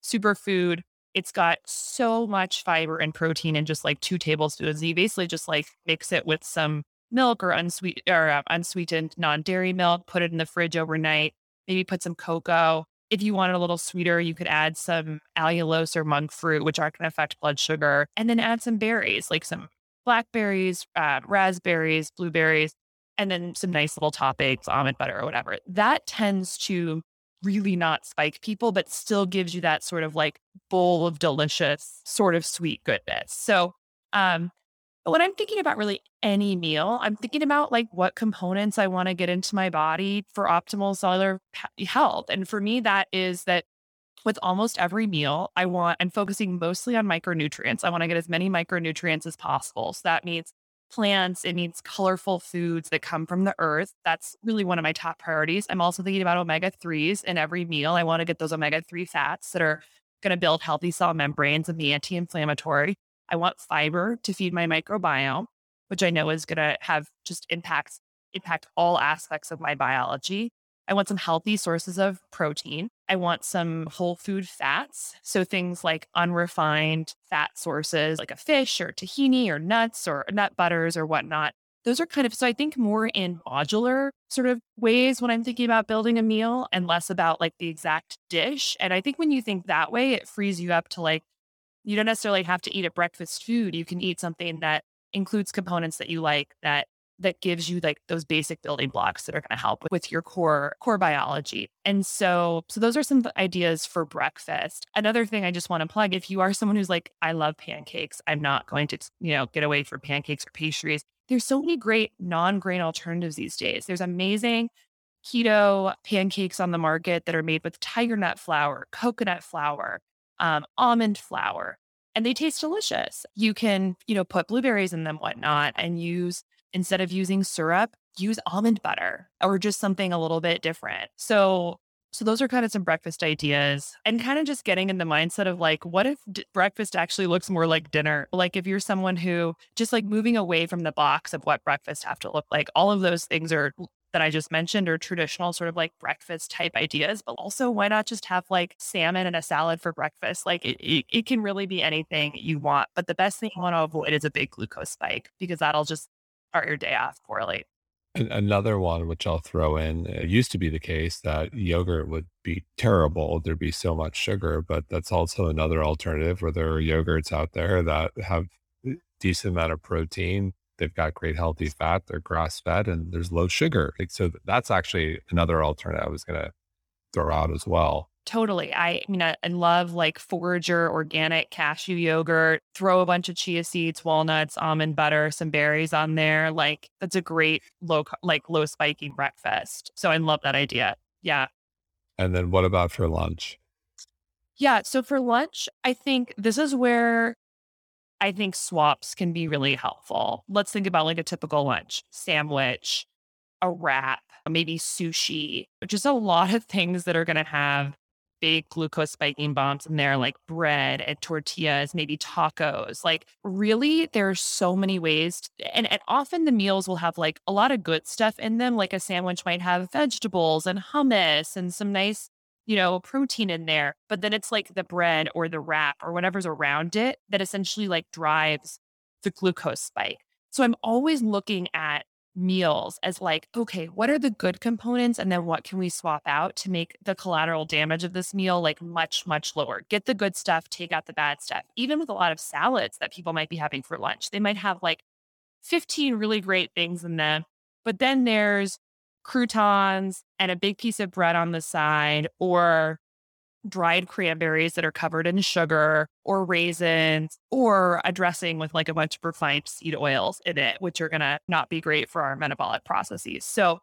superfood. It's got so much fiber and protein in just like two tablespoons. You basically just like mix it with some milk or unsweet or uh, unsweetened non-dairy milk, put it in the fridge overnight, maybe put some cocoa. If you want it a little sweeter, you could add some allulose or monk fruit, which aren't going to affect blood sugar, and then add some berries, like some blackberries, uh, raspberries, blueberries, and then some nice little toppings, almond butter or whatever. That tends to really not spike people, but still gives you that sort of like bowl of delicious, sort of sweet goodness. So, um, when I'm thinking about really any meal, I'm thinking about like what components I want to get into my body for optimal cellular health. And for me, that is that with almost every meal, I want, I'm focusing mostly on micronutrients. I want to get as many micronutrients as possible. So that means plants. It means colorful foods that come from the earth. That's really one of my top priorities. I'm also thinking about omega 3s in every meal. I want to get those omega 3 fats that are going to build healthy cell membranes and be anti inflammatory. I want fiber to feed my microbiome, which I know is going to have just impacts impact all aspects of my biology. I want some healthy sources of protein. I want some whole food fats. So things like unrefined fat sources like a fish or tahini or nuts or nut butters or whatnot. Those are kind of, so I think more in modular sort of ways when I'm thinking about building a meal and less about like the exact dish. And I think when you think that way, it frees you up to like, you don't necessarily have to eat a breakfast food. You can eat something that includes components that you like that that gives you like those basic building blocks that are going to help with your core core biology. And so so those are some ideas for breakfast. Another thing I just want to plug if you are someone who's like I love pancakes, I'm not going to, you know, get away from pancakes or pastries. There's so many great non-grain alternatives these days. There's amazing keto pancakes on the market that are made with tiger nut flour, coconut flour, um, almond flour, and they taste delicious. You can, you know, put blueberries in them, whatnot, and use instead of using syrup, use almond butter or just something a little bit different. So, so those are kind of some breakfast ideas and kind of just getting in the mindset of like, what if d- breakfast actually looks more like dinner? Like if you're someone who just like moving away from the box of what breakfast have to look like, all of those things are that I just mentioned are traditional sort of like breakfast type ideas, but also why not just have like salmon and a salad for breakfast? Like it, it, it can really be anything you want, but the best thing you want to avoid is a big glucose spike because that'll just start your day off poorly. Another one, which I'll throw in, it used to be the case that yogurt would be terrible. There'd be so much sugar, but that's also another alternative where there are yogurts out there that have decent amount of protein. They've got great healthy fat. They're grass fed and there's low sugar. So that's actually another alternative I was going to throw out as well. Totally. I, I mean, I, I, love like forager organic cashew yogurt, throw a bunch of chia seeds, walnuts, almond butter, some berries on there. Like that's a great low, like low spiking breakfast. So I love that idea. Yeah. And then what about for lunch? Yeah. So for lunch, I think this is where I think swaps can be really helpful. Let's think about like a typical lunch sandwich, a wrap, maybe sushi, just a lot of things that are going to have big glucose spiking bombs in there, like bread and tortillas, maybe tacos. Like, really, there's so many ways. To, and, and often the meals will have like a lot of good stuff in them. Like a sandwich might have vegetables and hummus and some nice, you know, protein in there. But then it's like the bread or the wrap or whatever's around it that essentially like drives the glucose spike. So I'm always looking at meals as like, okay, what are the good components? And then what can we swap out to make the collateral damage of this meal like much, much lower? Get the good stuff, take out the bad stuff. Even with a lot of salads that people might be having for lunch, they might have like 15 really great things in them. But then there's croutons and a big piece of bread on the side, or dried cranberries that are covered in sugar or raisins or a dressing with like a bunch of refined seed oils in it, which are going to not be great for our metabolic processes. So,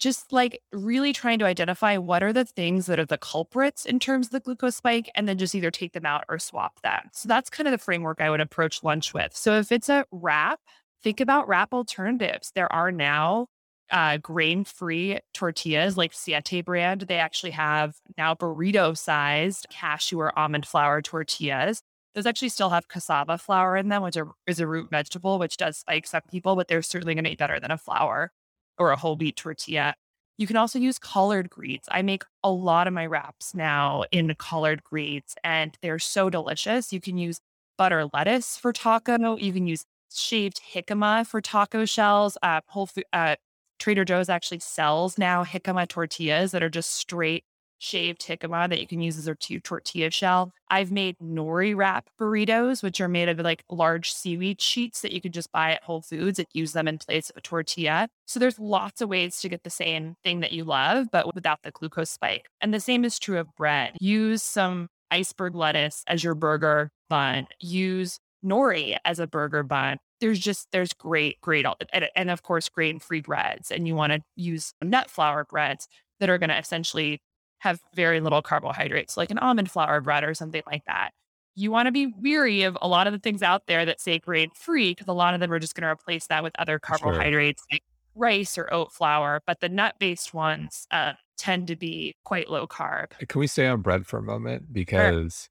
just like really trying to identify what are the things that are the culprits in terms of the glucose spike, and then just either take them out or swap them. So, that's kind of the framework I would approach lunch with. So, if it's a wrap, think about wrap alternatives. There are now uh, grain free tortillas like Siete brand. They actually have now burrito sized cashew or almond flour tortillas. Those actually still have cassava flour in them, which are, is a root vegetable, which does spike some people, but they're certainly going to be better than a flour or a whole wheat tortilla. You can also use collard greens. I make a lot of my wraps now in collard greens, and they're so delicious. You can use butter lettuce for taco. You can use shaved jicama for taco shells. Uh, whole food, uh, Trader Joe's actually sells now jicama tortillas that are just straight shaved jicama that you can use as a tortilla shell. I've made nori wrap burritos, which are made of like large seaweed sheets that you could just buy at Whole Foods and use them in place of a tortilla. So there's lots of ways to get the same thing that you love, but without the glucose spike. And the same is true of bread. Use some iceberg lettuce as your burger bun. Use nori as a burger bun there's just there's great great and, and of course grain free breads and you want to use nut flour breads that are going to essentially have very little carbohydrates like an almond flour bread or something like that you want to be weary of a lot of the things out there that say grain free because a lot of them are just going to replace that with other carbohydrates sure. like rice or oat flour. But the nut based ones uh, tend to be quite low carb. Can we stay on bread for a moment? Because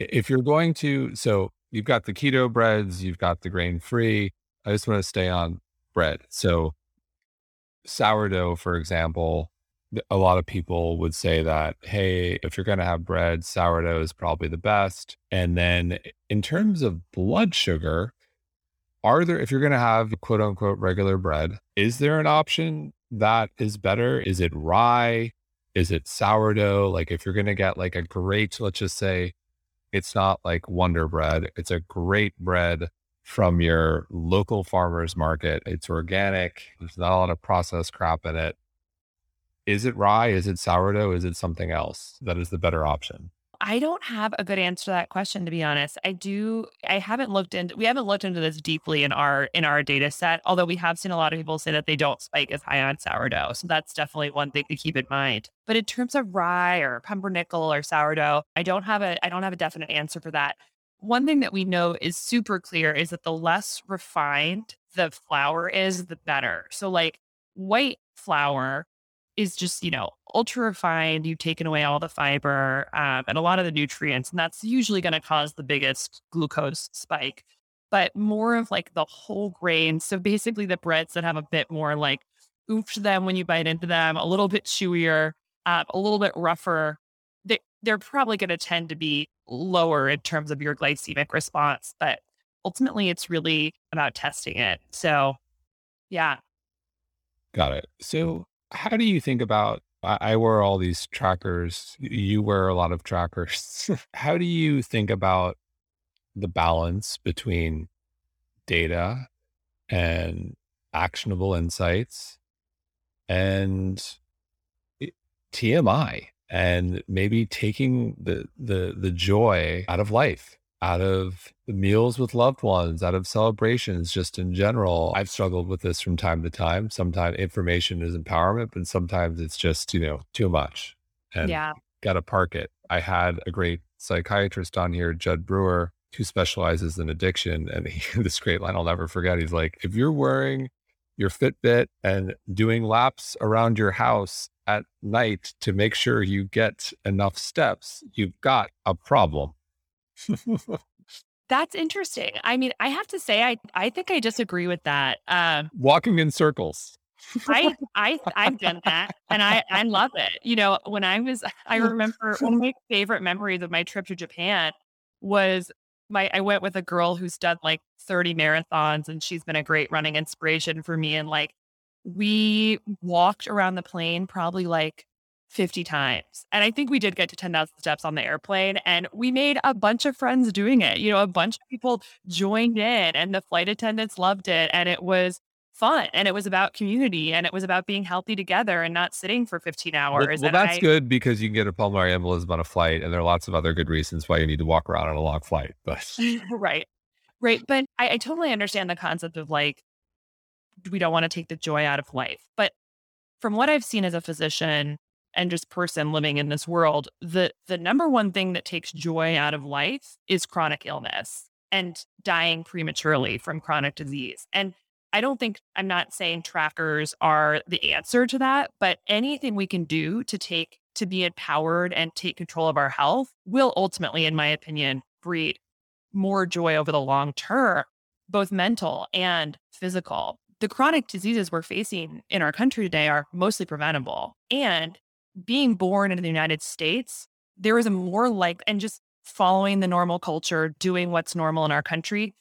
sure. if you're going to, so you've got the keto breads, you've got the grain free. I just want to stay on bread. So sourdough, for example, a lot of people would say that, hey, if you're going to have bread, sourdough is probably the best. And then eh, in terms of blood sugar, are there, if you're going to have quote unquote regular bread, is there an option that is better? Is it rye? Is it sourdough? Like if you're going to get like a great, let's just say it's not like Wonder Bread, it's a great bread from your local farmer's market. It's organic. There's not a lot of processed crap in it is it rye? Is it sourdough? Is it something else that is the better option? I don't have a good answer to that question to be honest. I do I haven't looked into we haven't looked into this deeply in our in our data set, although we have seen a lot of people say that they don't spike as high on sourdough. So that's definitely one thing to keep in mind. But in terms of rye or pumpernickel or sourdough, I don't have a I don't have a definite answer for that. One thing that we know is super clear is that the less refined the flour is, the better. So like white flour is just, you know, ultra refined. You've taken away all the fiber um, and a lot of the nutrients, and that's usually going to cause the biggest glucose spike. But more of like the whole grain. So basically, the breads that have a bit more like oomph to them when you bite into them, a little bit chewier, uh, a little bit rougher. They, they're probably going to tend to be lower in terms of your glycemic response. But ultimately, it's really about testing it. So, yeah. Got it. So, how do you think about? I, I wear all these trackers. You wear a lot of trackers. How do you think about the balance between data and actionable insights and eh, TMI and maybe taking the the the joy out of life out of meals with loved ones, out of celebrations, just in general. I've struggled with this from time to time. Sometimes information is empowerment, but sometimes it's just, you know, too much. And yeah. got to park it. I had a great psychiatrist on here, Jud Brewer, who specializes in addiction. And he, this great line I'll never forget. He's like, if you're wearing your Fitbit and doing laps around your house at night to make sure you get enough steps, you've got a problem. That's interesting. I mean, I have to say, I I think I disagree with that. Um, Walking in circles. I I I've done that, and I I love it. You know, when I was, I remember one of my favorite memories of my trip to Japan was my I went with a girl who's done like 30 marathons, and she's been a great running inspiration for me. And like, we walked around the plane probably like 50 times. And I think we did get to 10,000 steps on the airplane and we made a bunch of friends doing it. You know, a bunch of people joined in and the flight attendants loved it and it was fun and it was about community and it was about being healthy together and not sitting for 15 hours. Well, well that's I, good because you can get a pulmonary embolism on a flight and there are lots of other good reasons why you need to walk around on a long flight. But right. Right. But I, I totally understand the concept of like, we don't want to take the joy out of life. But from what I've seen as a physician, and just person living in this world, the the number one thing that takes joy out of life is chronic illness and dying prematurely from chronic disease. And I don't think I'm not saying trackers are the answer to that, but anything we can do to take to be empowered and take control of our health will ultimately, in my opinion, breed more joy over the long term, both mental and physical. The chronic diseases we're facing in our country today are mostly preventable. And being born in the United States, there is a more like, and just following the normal culture, doing what's normal in our country,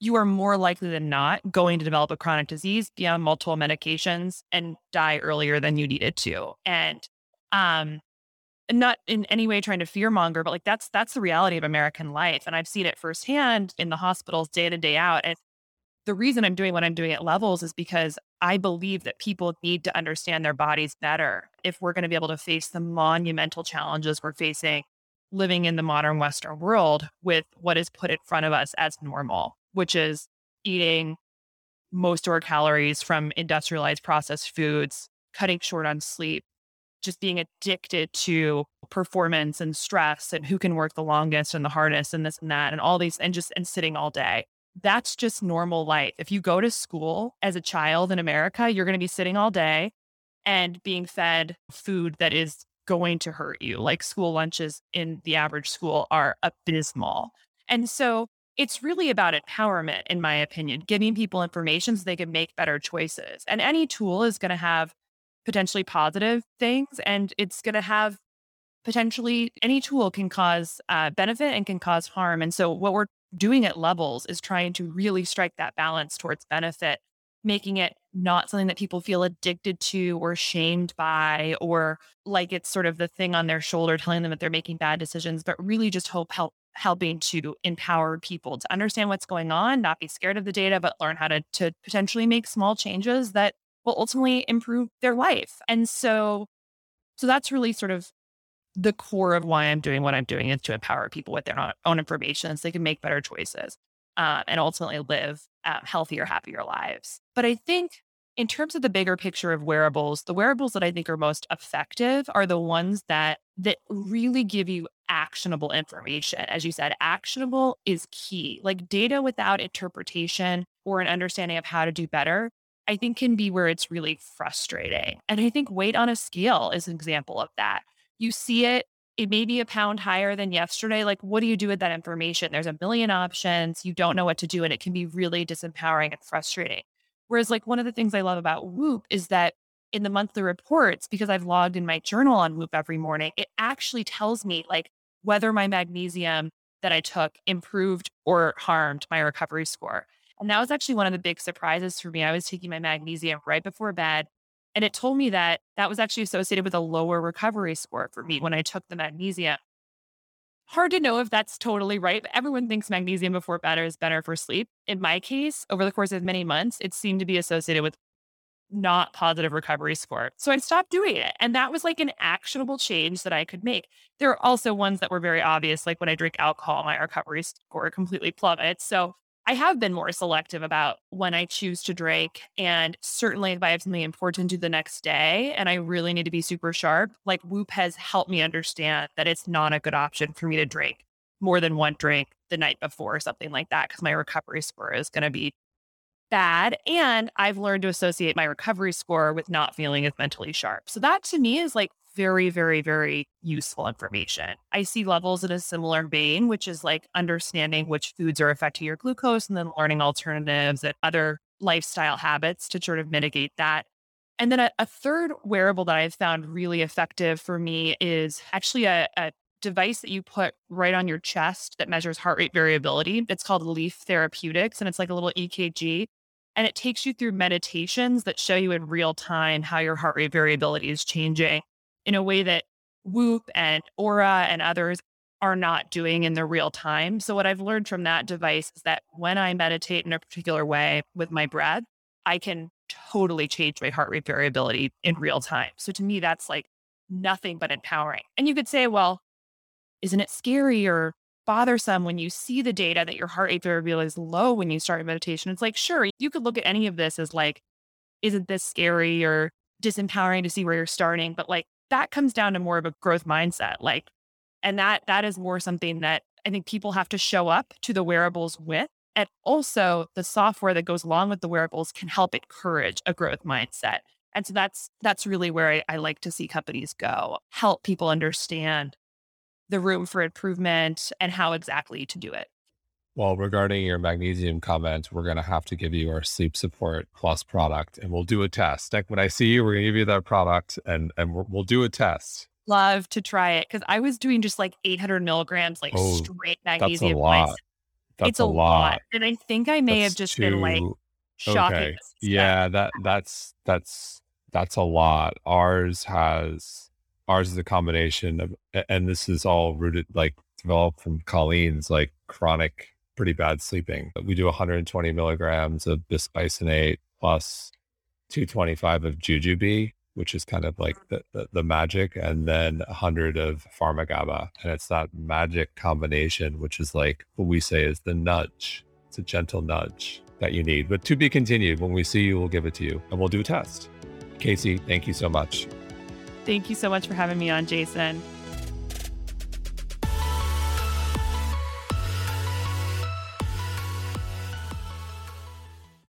you are more likely than not going to develop a chronic disease, be on multiple medications, and die earlier than you needed to. And um, not in any way trying to fearmonger, but like that's that's the reality of American life. And I've seen it firsthand in the hospitals day in and day out. And the reason I'm doing what I'm doing at levels is because I believe that people need to understand their bodies better if we're going to be able to face the monumental challenges we're facing living in the modern Western world with what is put in front of us as normal, which is eating most of our calories from industrialized processed foods, cutting short on sleep, just being addicted to performance and stress and who can work the longest and the hardest and this and that and all these and just and sitting all day. That's just normal life. If you go to school as a child in America, you're going to be sitting all day and being fed food that is going to hurt you. Like school lunches in the average school are abysmal. And so it's really about empowerment, in my opinion, giving people information so they can make better choices. And any tool is going to have potentially positive things and it's going to have potentially any tool can cause uh, benefit and can cause harm. And so, what we're doing at levels is trying to really strike that balance towards benefit, making it not something that people feel addicted to or shamed by, or like it's sort of the thing on their shoulder telling them that they're making bad decisions, but really just hope help helping to empower people to understand what's going on, not be scared of the data, but learn how to to potentially make small changes that will ultimately improve their life. And so so that's really sort of the core of why I'm doing what I'm doing is to empower people with their own information so they can make better choices um, and ultimately live uh, healthier, happier lives. But I think in terms of the bigger picture of wearables, the wearables that I think are most effective are the ones that that really give you actionable information. As you said, actionable is key. Like data without interpretation or an understanding of how to do better, I think can be where it's really frustrating. And I think weight on a scale is an example of that you see it, it may be a pound higher than yesterday. Like, what do you do with that information? There's a million options. You don't know what to do, and it can be really disempowering and frustrating. Whereas, like, one of the things I love about Whoop is that in the monthly reports, because I've logged in my journal on Whoop every morning, it actually tells me like whether my magnesium that I took improved or harmed my recovery score. And that was actually one of the big surprises for me. I was taking my magnesium right before bed. And it told me that that was actually associated with a lower recovery score for me when I took the magnesium. Hard to know if that's totally right, but everyone thinks magnesium before bed is better for sleep. In my case, over the course of many months, it seemed to be associated with not positive recovery score. So I stopped doing it. And that was like an actionable change that I could make. There are also ones that were very obvious, like when I drink alcohol, my recovery score completely plummets. So I have been more selective about when I choose to drink. And certainly if I have something important to do the next day and I really need to be super sharp, like Whoop has helped me understand that it's not a good option for me to drink more than one drink the night before or something like that, because my recovery score is going to be bad. And I've learned to associate my recovery score with not feeling as mentally sharp. So that to me is like very, very, very useful information. I see levels in a similar vein, which is like understanding which foods are affecting your glucose and then learning alternatives and other lifestyle habits to sort of mitigate that. And then a, a third wearable that I've found really effective for me is actually a, a device that you put right on your chest that measures heart rate variability. It's called Lief Therapeutics, and it's like a little EKG. And it takes you through meditations that show you in real time how your heart rate variability is changing in a way that Whoop and Oura and others are not doing in the real time. So, what I've learned from that device is that when I meditate in a particular way with my breath, I can totally change my heart rate variability in real time. So, to me, that's like nothing but empowering. And you could say, well, isn't it scary or bothersome when you see the data that your heart rate variability is low when you start meditation? It's like, sure, you could look at any of this as like, isn't this scary or disempowering to see where you're starting? But like, that comes down to more of a growth mindset. Like, and that that is more something that I think people have to show up to the wearables with. And also the software that goes along with the wearables can help encourage a growth mindset. And so that's that's really where I, I like to see companies go, help people understand the room for improvement and how exactly to do it. Well, regarding your magnesium comment, we're going to have to give you our sleep support plus product and we'll do a test. Like when I see you, we're going to give you that product and, and we'll do a test. Love to try it because I was doing just like 800 milligrams, like oh, straight magnesium. That's a lot. That's it's a, lot. lot. And I think I may that's have just too, been like shocking. Okay. Yeah, that that's that's that's a lot. Ours has ours is a combination of and this is all rooted like developed from Colleen's like chronic pretty bad sleeping. We do 120 milligrams of bisglycinate plus 225 of jujube, which is kind of like mm-hmm. the, the, the magic, and then 100 of PharmaGABA. And it's that magic combination, which is like what we say is the nudge. It's a gentle nudge that you need. But to be continued, when we see you, we'll give it to you and we'll do a test. Casey, thank you so much. Thank you so much for having me on, Jason.